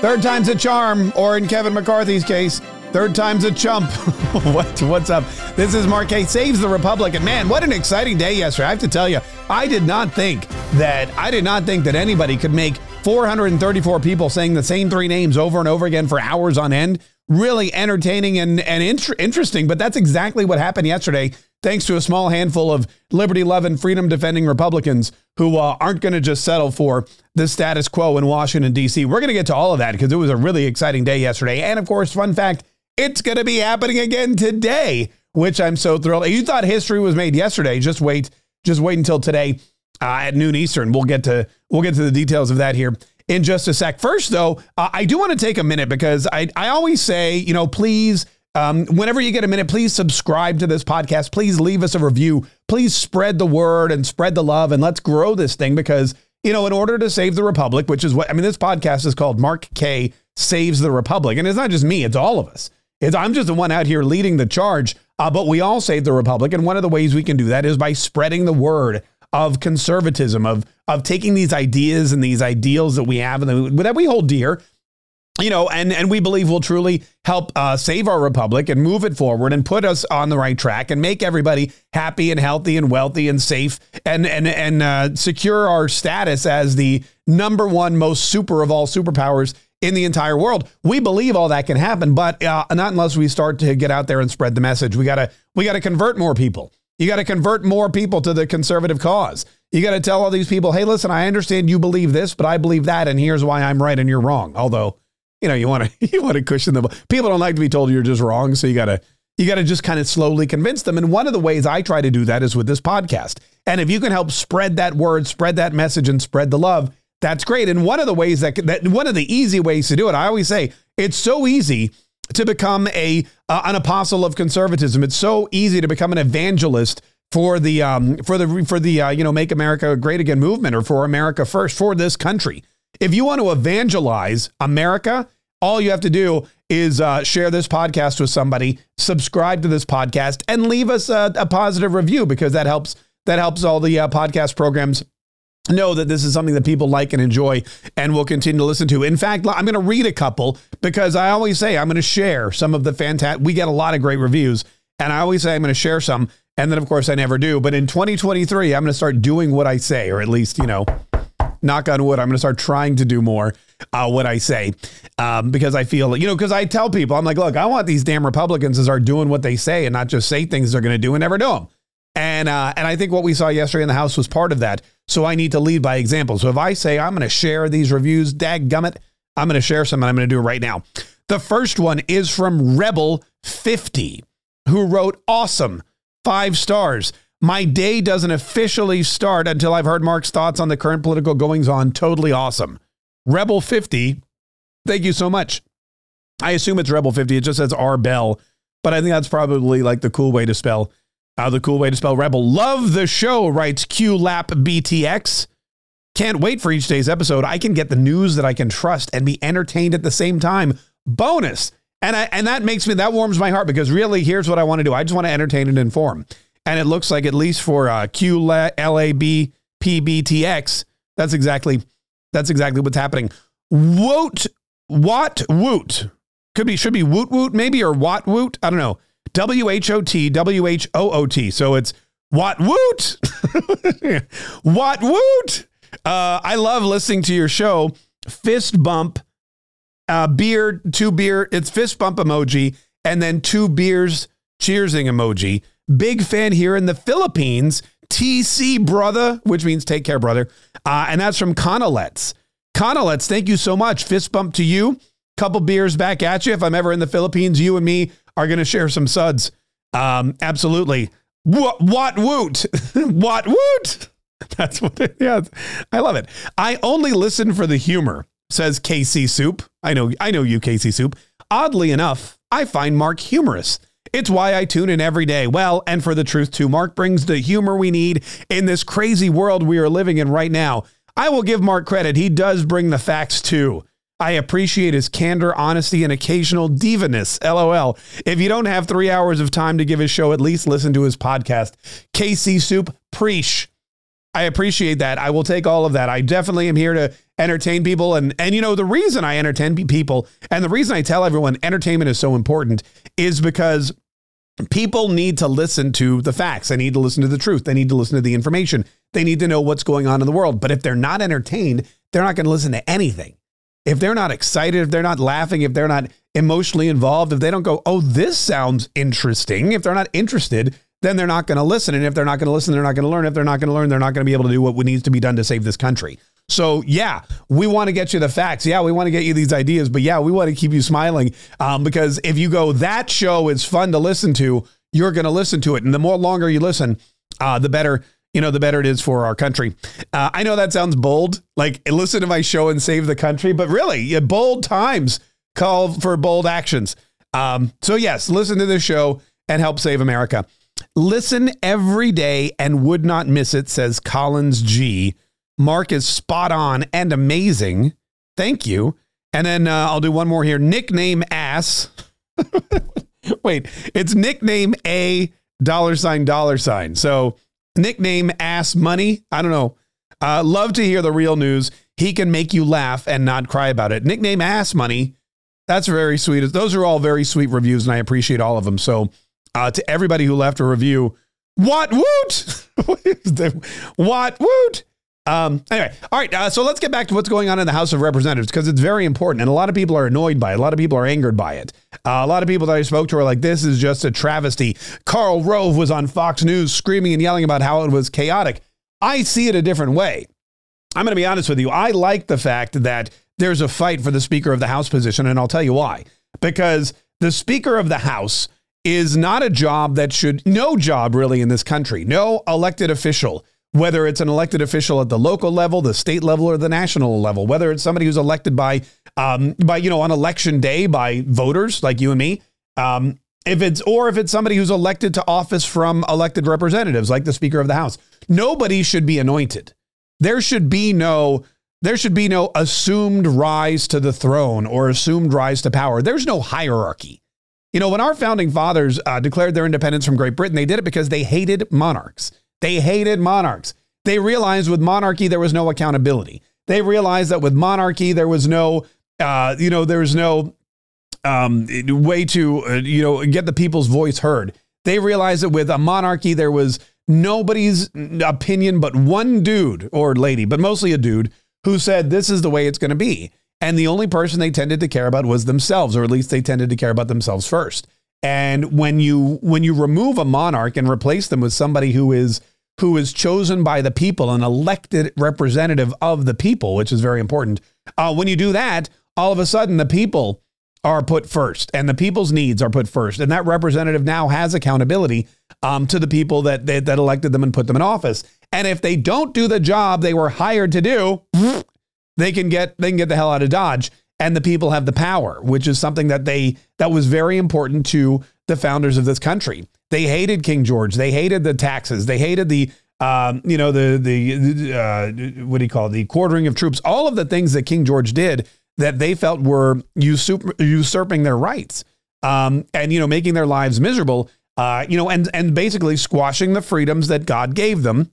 Third time's a charm, or in Kevin McCarthy's case, third time's a chump. what, what's up? This is Kaye Saves the Republic. And man, what an exciting day yesterday. I have to tell you, I did not think that I did not think that anybody could make 434 people saying the same three names over and over again for hours on end really entertaining and, and int- interesting. But that's exactly what happened yesterday, thanks to a small handful of liberty loving, freedom defending Republicans who uh, aren't going to just settle for the status quo in Washington, D.C. We're going to get to all of that because it was a really exciting day yesterday. And of course, fun fact, it's going to be happening again today, which I'm so thrilled. You thought history was made yesterday. Just wait, just wait until today uh, at noon Eastern. We'll get to we'll get to the details of that here in just a sec. First, though, uh, I do want to take a minute because I, I always say, you know, please, um, whenever you get a minute, please subscribe to this podcast. Please leave us a review. Please spread the word and spread the love and let's grow this thing because, you know, in order to save the Republic, which is what I mean, this podcast is called Mark Kaye Saves the Republic. And it's not just me, it's all of us. It's, I'm just the one out here leading the charge, uh, but we all save the Republic. And one of the ways we can do that is by spreading the word of conservatism, of of taking these ideas and these ideals that we have and that we hold dear, you know, and and we believe will truly help uh, save our republic and move it forward and put us on the right track and make everybody happy and healthy and wealthy and safe and and and uh, secure our status as the number one most super of all superpowers in the entire world. We believe all that can happen, but uh, not unless we start to get out there and spread the message. We gotta we gotta convert more people. You got to convert more people to the conservative cause. You got to tell all these people, hey, listen, I understand you believe this, but I believe that, and here's why I'm right and you're wrong. Although, you know, you want to you want to cushion them. People don't like to be told you're just wrong, so you got to you got to just kind of slowly convince them. And one of the ways I try to do that is with this podcast. And if you can help spread that word, spread that message, and spread the love, that's great. And one of the ways that, that one of the easy ways to do it, I always say, it's so easy to become a uh, an apostle of conservatism. It's so easy to become an evangelist for the um, for the for the uh, you know make America great again movement or for America first for this country. If you want to evangelize America, all you have to do is uh, share this podcast with somebody, subscribe to this podcast, and leave us a, a positive review because that helps that helps all the uh, podcast programs know that this is something that people like and enjoy and will continue to listen to. In fact, I'm going to read a couple because I always say I'm going to share some of the fantastic. We get a lot of great reviews, and I always say I'm going to share some, and then of course I never do. But in 2023, I'm going to start doing what I say, or at least you know, knock on wood, I'm going to start trying to do more uh, what I say um, because I feel you know because I tell people I'm like, look, I want these damn Republicans to start doing what they say and not just say things they're going to do and never do them. And uh, and I think what we saw yesterday in the House was part of that. So I need to lead by example. So if I say I'm going to share these reviews, dag gummit, I'm going to share some and I'm going to do it right now. The first one is from Rebel 50, who wrote, Awesome, five stars. My day doesn't officially start until I've heard Mark's thoughts on the current political goings on. Totally awesome. Rebel 50, thank you so much. I assume it's Rebel 50. It just says R Bell, but I think that's probably like the cool way to spell uh, the cool way to spell rebel. Love the show, writes QLap BTX. Can't wait for each day's episode. I can get the news that I can trust and be entertained at the same time. Bonus. And I, and that makes me that warms my heart because really here's what I want to do. I just want to entertain and inform. And it looks like at least for uh, QLAB PBTX, that's exactly that's exactly what's happening. Woot what woot could be should be woot woot maybe or what woot I don't know W H O T W H O O T. So it's what woot, what woot. Uh, I love listening to your show. Fist bump, uh, beer, two beer. It's fist bump emoji, and then two beers cheersing emoji. Big fan here in the Philippines. TC brother, which means take care, brother. Uh, and that's from Conalets. Conalets, thank you so much. Fist bump to you. Couple beers back at you. If I'm ever in the Philippines, you and me are going to share some suds. Um, absolutely. What, what woot? what woot? That's what it is. I love it. I only listen for the humor, says KC Soup. I know, I know you, KC Soup. Oddly enough, I find Mark humorous. It's why I tune in every day. Well, and for the truth too, Mark brings the humor we need in this crazy world we are living in right now. I will give Mark credit. He does bring the facts too. I appreciate his candor, honesty, and occasional divaness. LOL. If you don't have three hours of time to give his show, at least listen to his podcast. KC Soup Preach. I appreciate that. I will take all of that. I definitely am here to entertain people. And, and you know, the reason I entertain people and the reason I tell everyone entertainment is so important is because people need to listen to the facts. They need to listen to the truth. They need to listen to the information. They need to know what's going on in the world. But if they're not entertained, they're not going to listen to anything. If they're not excited, if they're not laughing, if they're not emotionally involved, if they don't go, oh, this sounds interesting, if they're not interested, then they're not going to listen. And if they're not going to listen, they're not going to learn. If they're not going to learn, they're not going to be able to do what needs to be done to save this country. So, yeah, we want to get you the facts. Yeah, we want to get you these ideas. But yeah, we want to keep you smiling um, because if you go, that show is fun to listen to, you're going to listen to it. And the more longer you listen, uh, the better. You know, the better it is for our country. Uh, I know that sounds bold, like listen to my show and save the country, but really, bold times call for bold actions. Um, so, yes, listen to this show and help save America. Listen every day and would not miss it, says Collins G. Mark is spot on and amazing. Thank you. And then uh, I'll do one more here. Nickname ass. Wait, it's nickname A dollar sign dollar sign. So nickname ass money. I don't know. Uh, love to hear the real news. He can make you laugh and not cry about it. Nickname ass money. That's very sweet. Those are all very sweet reviews, and I appreciate all of them. So uh, to everybody who left a review. What woot? what woot? Um, anyway, all right. Uh, so let's get back to what's going on in the House of Representatives because it's very important, and a lot of people are annoyed by it. A lot of people are angered by it. Uh, a lot of people that I spoke to are like, "This is just a travesty." Karl Rove was on Fox News screaming and yelling about how it was chaotic. I see it a different way. I'm going to be honest with you. I like the fact that there's a fight for the Speaker of the House position, and I'll tell you why. Because the Speaker of the House is not a job that should, no job really in this country, no elected official, whether it's an elected official at the local level, the state level, or the national level, whether it's somebody who's elected by, um, by you know, on election day by voters like you and me, um, if it's or if it's somebody who's elected to office from elected representatives like the Speaker of the House, nobody should be anointed. There should be no there should be no assumed rise to the throne or assumed rise to power. There's no hierarchy. You know, when our founding fathers uh, declared their independence from Great Britain, they did it because they hated monarchs. They hated monarchs. They realized with monarchy, there was no accountability. They realized that with monarchy, there was no, uh, you know, there was no um, way to, uh, you know, get the people's voice heard. They realized that with a monarchy, there was nobody's opinion but one dude or lady, but mostly a dude who said, this is the way it's going to be. And the only person they tended to care about was themselves, or at least they tended to care about themselves first. And when you when you remove a monarch and replace them with somebody who is who is chosen by the people, an elected representative of the people, which is very important. Uh, when you do that, all of a sudden the people are put first, and the people's needs are put first, and that representative now has accountability um, to the people that, that that elected them and put them in office. And if they don't do the job they were hired to do, they can get they can get the hell out of Dodge and the people have the power, which is something that they that was very important to the founders of this country. They hated King George. They hated the taxes. They hated the um, you know the the uh, what do you call it? the quartering of troops. All of the things that King George did that they felt were usurp, usurping their rights um, and you know making their lives miserable. Uh, you know, and and basically squashing the freedoms that God gave them,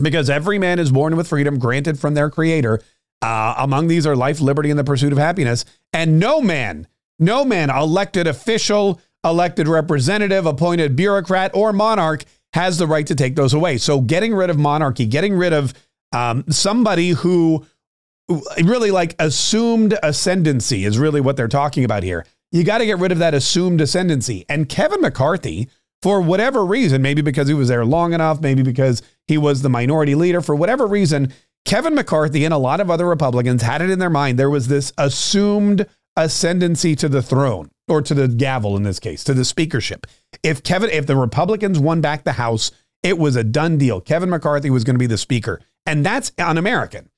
because every man is born with freedom granted from their Creator uh, among these are life, liberty, and the pursuit of happiness. And no man, no man, elected official, elected representative, appointed bureaucrat, or monarch has the right to take those away. So getting rid of monarchy, getting rid of um, somebody who really like assumed ascendancy is really what they're talking about here. You got to get rid of that assumed ascendancy. And Kevin McCarthy, for whatever reason, maybe because he was there long enough, maybe because he was the minority leader, for whatever reason, Kevin McCarthy and a lot of other Republicans had it in their mind there was this assumed ascendancy to the throne or to the gavel in this case, to the speakership. If Kevin, if the Republicans won back the House, it was a done deal. Kevin McCarthy was going to be the speaker. And that's un American.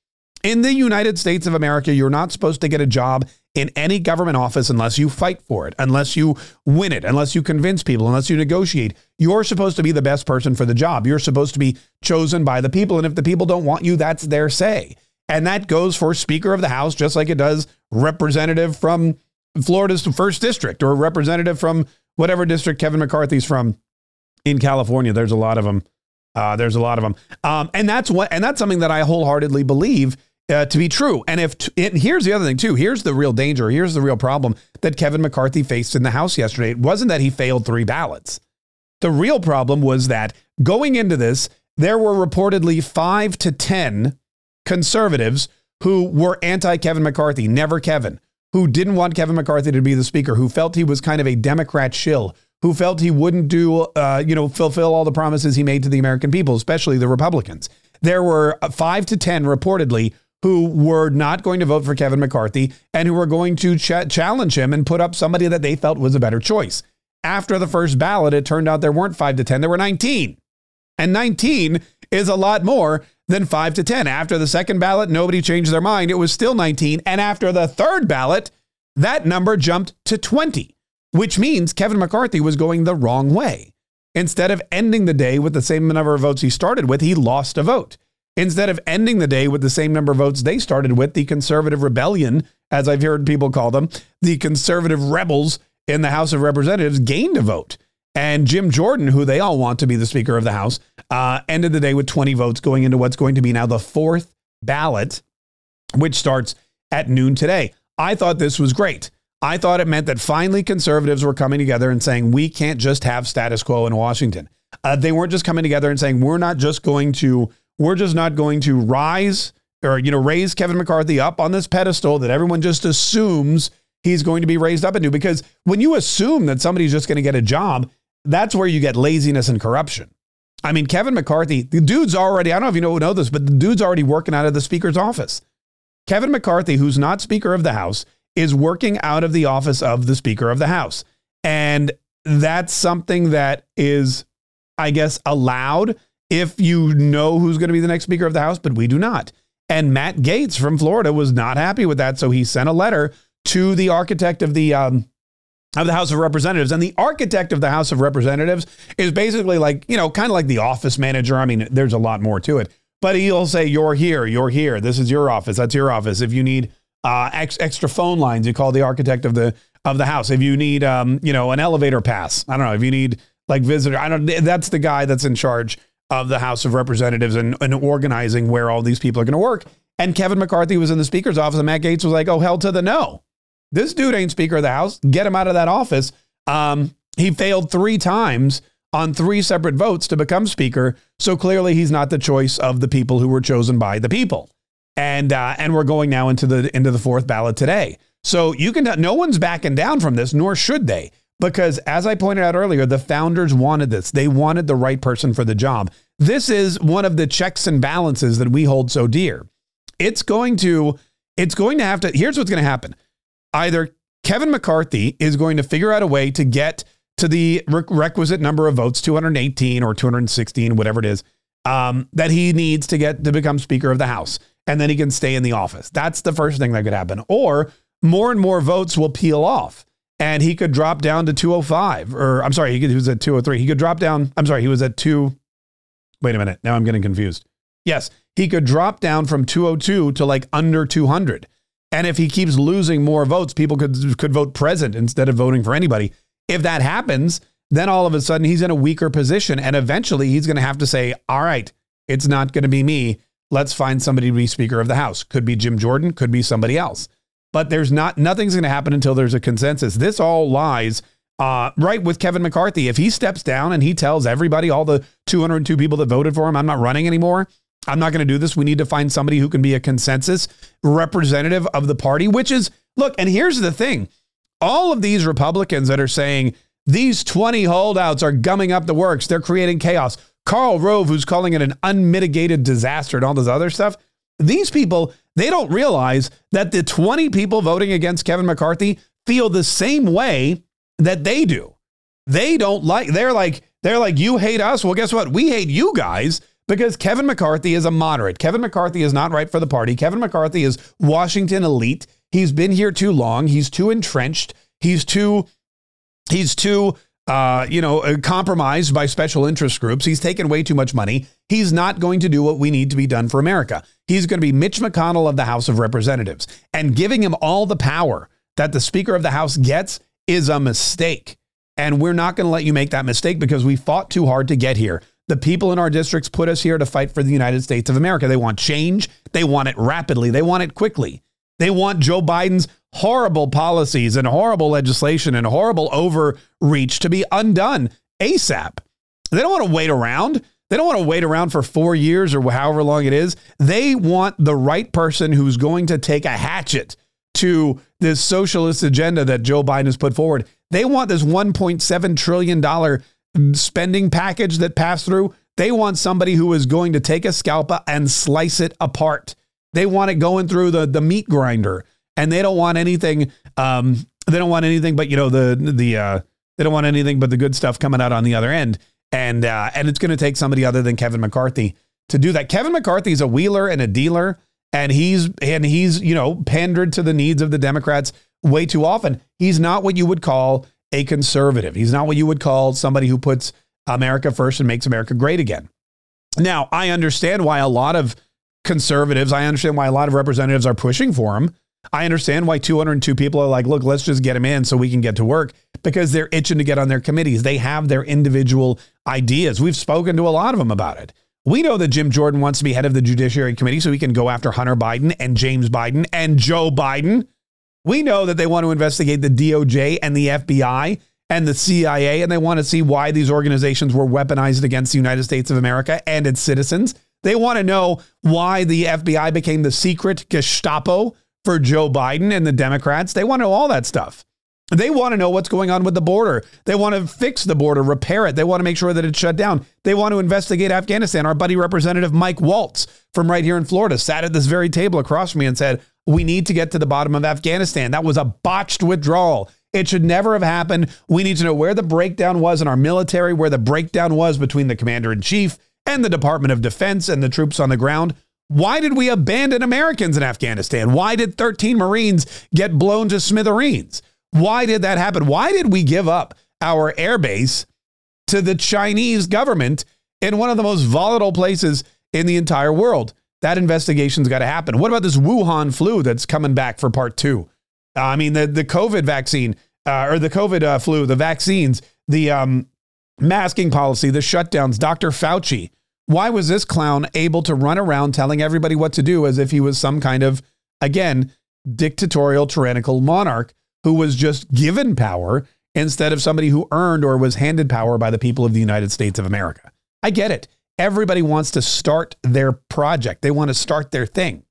In the United States of America, you're not supposed to get a job in any government office unless you fight for it, unless you win it, unless you convince people, unless you negotiate. You're supposed to be the best person for the job. You're supposed to be chosen by the people. And if the people don't want you, that's their say. And that goes for Speaker of the House, just like it does representative from Florida's first district or representative from whatever district Kevin McCarthy's from in California. There's a lot of them. Uh, there's a lot of them, um, and that's what, and that's something that I wholeheartedly believe uh, to be true. And if t- and here's the other thing too. Here's the real danger. Here's the real problem that Kevin McCarthy faced in the House yesterday. It wasn't that he failed three ballots. The real problem was that going into this, there were reportedly five to ten conservatives who were anti Kevin McCarthy, never Kevin, who didn't want Kevin McCarthy to be the speaker, who felt he was kind of a Democrat shill, who felt he wouldn't do, uh, you know, fulfill all the promises he made to the American people, especially the Republicans. There were five to 10 reportedly who were not going to vote for Kevin McCarthy and who were going to ch- challenge him and put up somebody that they felt was a better choice. After the first ballot, it turned out there weren't five to 10, there were 19. And 19 is a lot more than 5 to 10. After the second ballot, nobody changed their mind. It was still 19. And after the third ballot, that number jumped to 20, which means Kevin McCarthy was going the wrong way. Instead of ending the day with the same number of votes he started with, he lost a vote. Instead of ending the day with the same number of votes they started with, the conservative rebellion, as I've heard people call them, the conservative rebels in the House of Representatives gained a vote. And Jim Jordan, who they all want to be the Speaker of the House, uh, ended the day with 20 votes going into what's going to be now the fourth ballot, which starts at noon today. I thought this was great. I thought it meant that finally conservatives were coming together and saying, we can't just have status quo in Washington. Uh, they weren't just coming together and saying, we're not just going to, we're just not going to rise or, you know, raise Kevin McCarthy up on this pedestal that everyone just assumes he's going to be raised up into. Because when you assume that somebody's just going to get a job, that's where you get laziness and corruption. I mean, Kevin McCarthy, the dude's already, I don't know if you know, know this, but the dude's already working out of the speaker's office. Kevin McCarthy, who's not Speaker of the House, is working out of the office of the Speaker of the House. And that's something that is, I guess, allowed if you know who's going to be the next Speaker of the House, but we do not. And Matt Gaetz from Florida was not happy with that. So he sent a letter to the architect of the um, of the House of Representatives. And the architect of the House of Representatives is basically like, you know, kind of like the office manager. I mean, there's a lot more to it, but he'll say, You're here, you're here. This is your office. That's your office. If you need uh, ex- extra phone lines, you call the architect of the of the house. If you need, um, you know, an elevator pass, I don't know. If you need like visitor, I don't. That's the guy that's in charge of the House of Representatives and, and organizing where all these people are going to work. And Kevin McCarthy was in the Speaker's office, and Matt Gaetz was like, "Oh hell to the no! This dude ain't Speaker of the House. Get him out of that office. Um, he failed three times on three separate votes to become Speaker. So clearly, he's not the choice of the people who were chosen by the people. And uh, and we're going now into the into the fourth ballot today. So you can no one's backing down from this, nor should they, because as I pointed out earlier, the founders wanted this. They wanted the right person for the job. This is one of the checks and balances that we hold so dear. It's going to it's going to have to. Here's what's going to happen either Kevin McCarthy is going to figure out a way to get to the requisite number of votes, 218 or 216, whatever it is, um, that he needs to get to become Speaker of the House. And then he can stay in the office. That's the first thing that could happen. Or more and more votes will peel off and he could drop down to 205 or I'm sorry, he, could, he was at 203. He could drop down. I'm sorry, he was at two. Wait a minute. Now I'm getting confused. Yes, he could drop down from 202 to like under 200. And if he keeps losing more votes, people could could vote present instead of voting for anybody. If that happens, then all of a sudden he's in a weaker position and eventually he's going to have to say, "All right, it's not going to be me. Let's find somebody to be speaker of the house. Could be Jim Jordan, could be somebody else." But there's not nothing's going to happen until there's a consensus. This all lies uh, right with Kevin McCarthy. If he steps down and he tells everybody, all the 202 people that voted for him, I'm not running anymore, I'm not going to do this. We need to find somebody who can be a consensus representative of the party, which is, look, and here's the thing all of these Republicans that are saying these 20 holdouts are gumming up the works, they're creating chaos. Karl Rove, who's calling it an unmitigated disaster and all this other stuff, these people, they don't realize that the 20 people voting against Kevin McCarthy feel the same way that they do. They don't like, they're like, they're like, you hate us. Well, guess what? We hate you guys because Kevin McCarthy is a moderate. Kevin McCarthy is not right for the party. Kevin McCarthy is Washington elite. He's been here too long. He's too entrenched. He's too he's too uh, you know, uh, compromised by special interest groups. He's taken way too much money. He's not going to do what we need to be done for America. He's going to be Mitch McConnell of the House of Representatives. And giving him all the power that the Speaker of the House gets is a mistake. And we're not going to let you make that mistake because we fought too hard to get here. The people in our districts put us here to fight for the United States of America. They want change. They want it rapidly. They want it quickly. They want Joe Biden's horrible policies and horrible legislation and horrible overreach to be undone ASAP. They don't want to wait around. They don't want to wait around for four years or however long it is. They want the right person who's going to take a hatchet to this socialist agenda that Joe Biden has put forward. They want this $1.7 trillion spending package that passed through. They want somebody who is going to take a scalpel and slice it apart. They want it going through the, the meat grinder, and they don't want anything. Um, they don't want anything but you know the the uh, they don't want anything but the good stuff coming out on the other end and uh, and it's going to take somebody other than Kevin McCarthy to do that. Kevin McCarthy is a wheeler and a dealer, and he's and he's you know pandered to the needs of the Democrats way too often. He's not what you would call a conservative. He's not what you would call somebody who puts America first and makes America great again. Now, I understand why a lot of conservatives, I understand why a lot of representatives are pushing for him. I understand why 202 people are like, look, let's just get him in so we can get to work because they're itching to get on their committees. They have their individual ideas. We've spoken to a lot of them about it. We know that Jim Jordan wants to be head of the Judiciary Committee so he can go after Hunter Biden and James Biden and Joe Biden. We know that they want to investigate the DOJ and the FBI and the CIA, and they want to see why these organizations were weaponized against the United States of America and its citizens. They want to know why the FBI became the secret Gestapo for Joe Biden and the Democrats. They want to know all that stuff. They want to know what's going on with the border. They want to fix the border, repair it. They want to make sure that it's shut down. They want to investigate Afghanistan. Our buddy Representative Mike Waltz from right here in Florida sat at this very table across from me and said, We need to get to the bottom of Afghanistan. That was a botched withdrawal. It should never have happened. We need to know where the breakdown was in our military, where the breakdown was between the commander in chief and the Department of Defense and the troops on the ground. Why did we abandon Americans in Afghanistan? Why did 13 Marines get blown to smithereens? Why did that happen? Why did we give up our airbase to the Chinese government in one of the most volatile places in the entire world? That investigation's got to happen. What about this Wuhan flu that's coming back for part two? Uh, I mean, the, the COVID vaccine uh, or the COVID uh, flu, the vaccines, the um, masking policy, the shutdowns, Dr. Fauci why was this clown able to run around telling everybody what to do as if he was some kind of, again, dictatorial, tyrannical monarch who was just given power instead of somebody who earned or was handed power by the people of the United States of America? I get it. Everybody wants to start their project, they want to start their thing.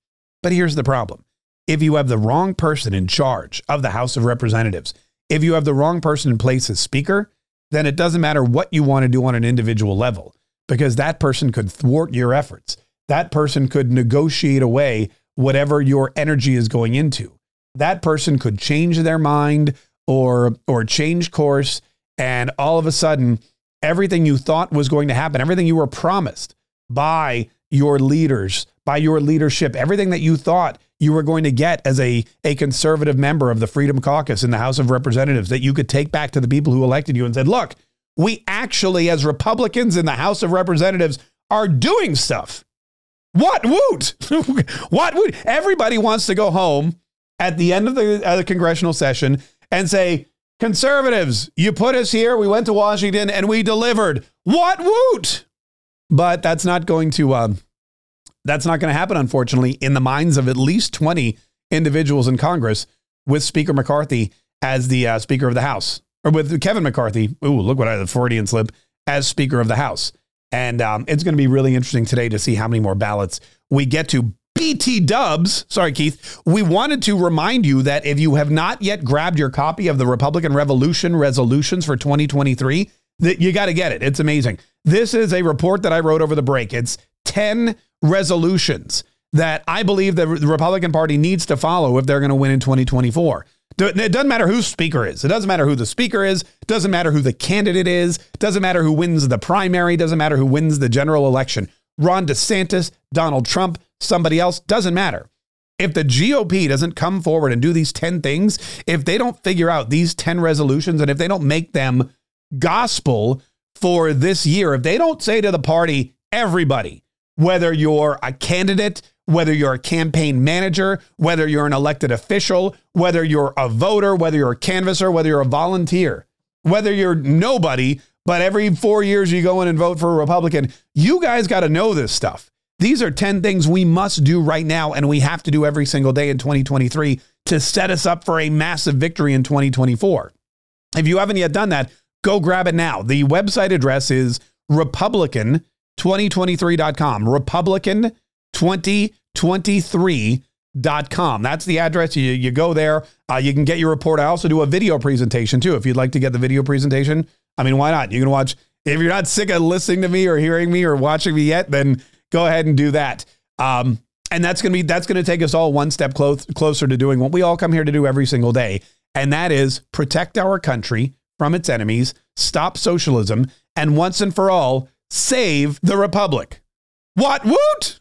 But here's the problem if you have the wrong person in charge of the House of Representatives, if you have the wrong person in place as Speaker, then it doesn't matter what you want to do on an individual level because that person could thwart your efforts. That person could negotiate away whatever your energy is going into. That person could change their mind or or change course and all of a sudden everything you thought was going to happen, everything you were promised by your leaders, by your leadership, everything that you thought you were going to get as a, a conservative member of the Freedom Caucus in the House of Representatives that you could take back to the people who elected you and said, look, we actually, as Republicans in the House of Representatives, are doing stuff. What woot? what woot? Everybody wants to go home at the end of the, uh, the congressional session and say, conservatives, you put us here. We went to Washington and we delivered. What woot? But that's not going to um, that's not going to happen, unfortunately, in the minds of at least 20 individuals in Congress with Speaker McCarthy as the uh, Speaker of the House or with Kevin McCarthy. Ooh, look what I have the Freudian slip as Speaker of the House. And um, it's going to be really interesting today to see how many more ballots we get to. BT Dubs, sorry, Keith, we wanted to remind you that if you have not yet grabbed your copy of the Republican Revolution resolutions for 2023, that you got to get it. It's amazing. This is a report that I wrote over the break. It's 10 resolutions that I believe the Republican Party needs to follow if they're going to win in 2024. It doesn't matter who speaker is. It doesn't matter who the speaker is. It doesn't matter who the candidate is. It doesn't matter who wins the primary. It doesn't matter who wins the general election. Ron DeSantis, Donald Trump, somebody else, doesn't matter. If the GOP doesn't come forward and do these 10 things, if they don't figure out these 10 resolutions, and if they don't make them gospel for this year, if they don't say to the party, everybody, whether you're a candidate, whether you're a campaign manager, whether you're an elected official, whether you're a voter, whether you're a canvasser, whether you're a volunteer, whether you're nobody, but every four years you go in and vote for a Republican. You guys got to know this stuff. These are 10 things we must do right now, and we have to do every single day in 2023 to set us up for a massive victory in 2024. If you haven't yet done that, go grab it now. The website address is republican2023.com. Republican2023.com. That's the address. You, you go there. Uh, you can get your report. I also do a video presentation too. If you'd like to get the video presentation, I mean, why not? You can watch. If you're not sick of listening to me or hearing me or watching me yet, then go ahead and do that. Um, and that's gonna be that's gonna take us all one step close, closer to doing what we all come here to do every single day, and that is protect our country from its enemies, stop socialism, and once and for all save the republic. What woot?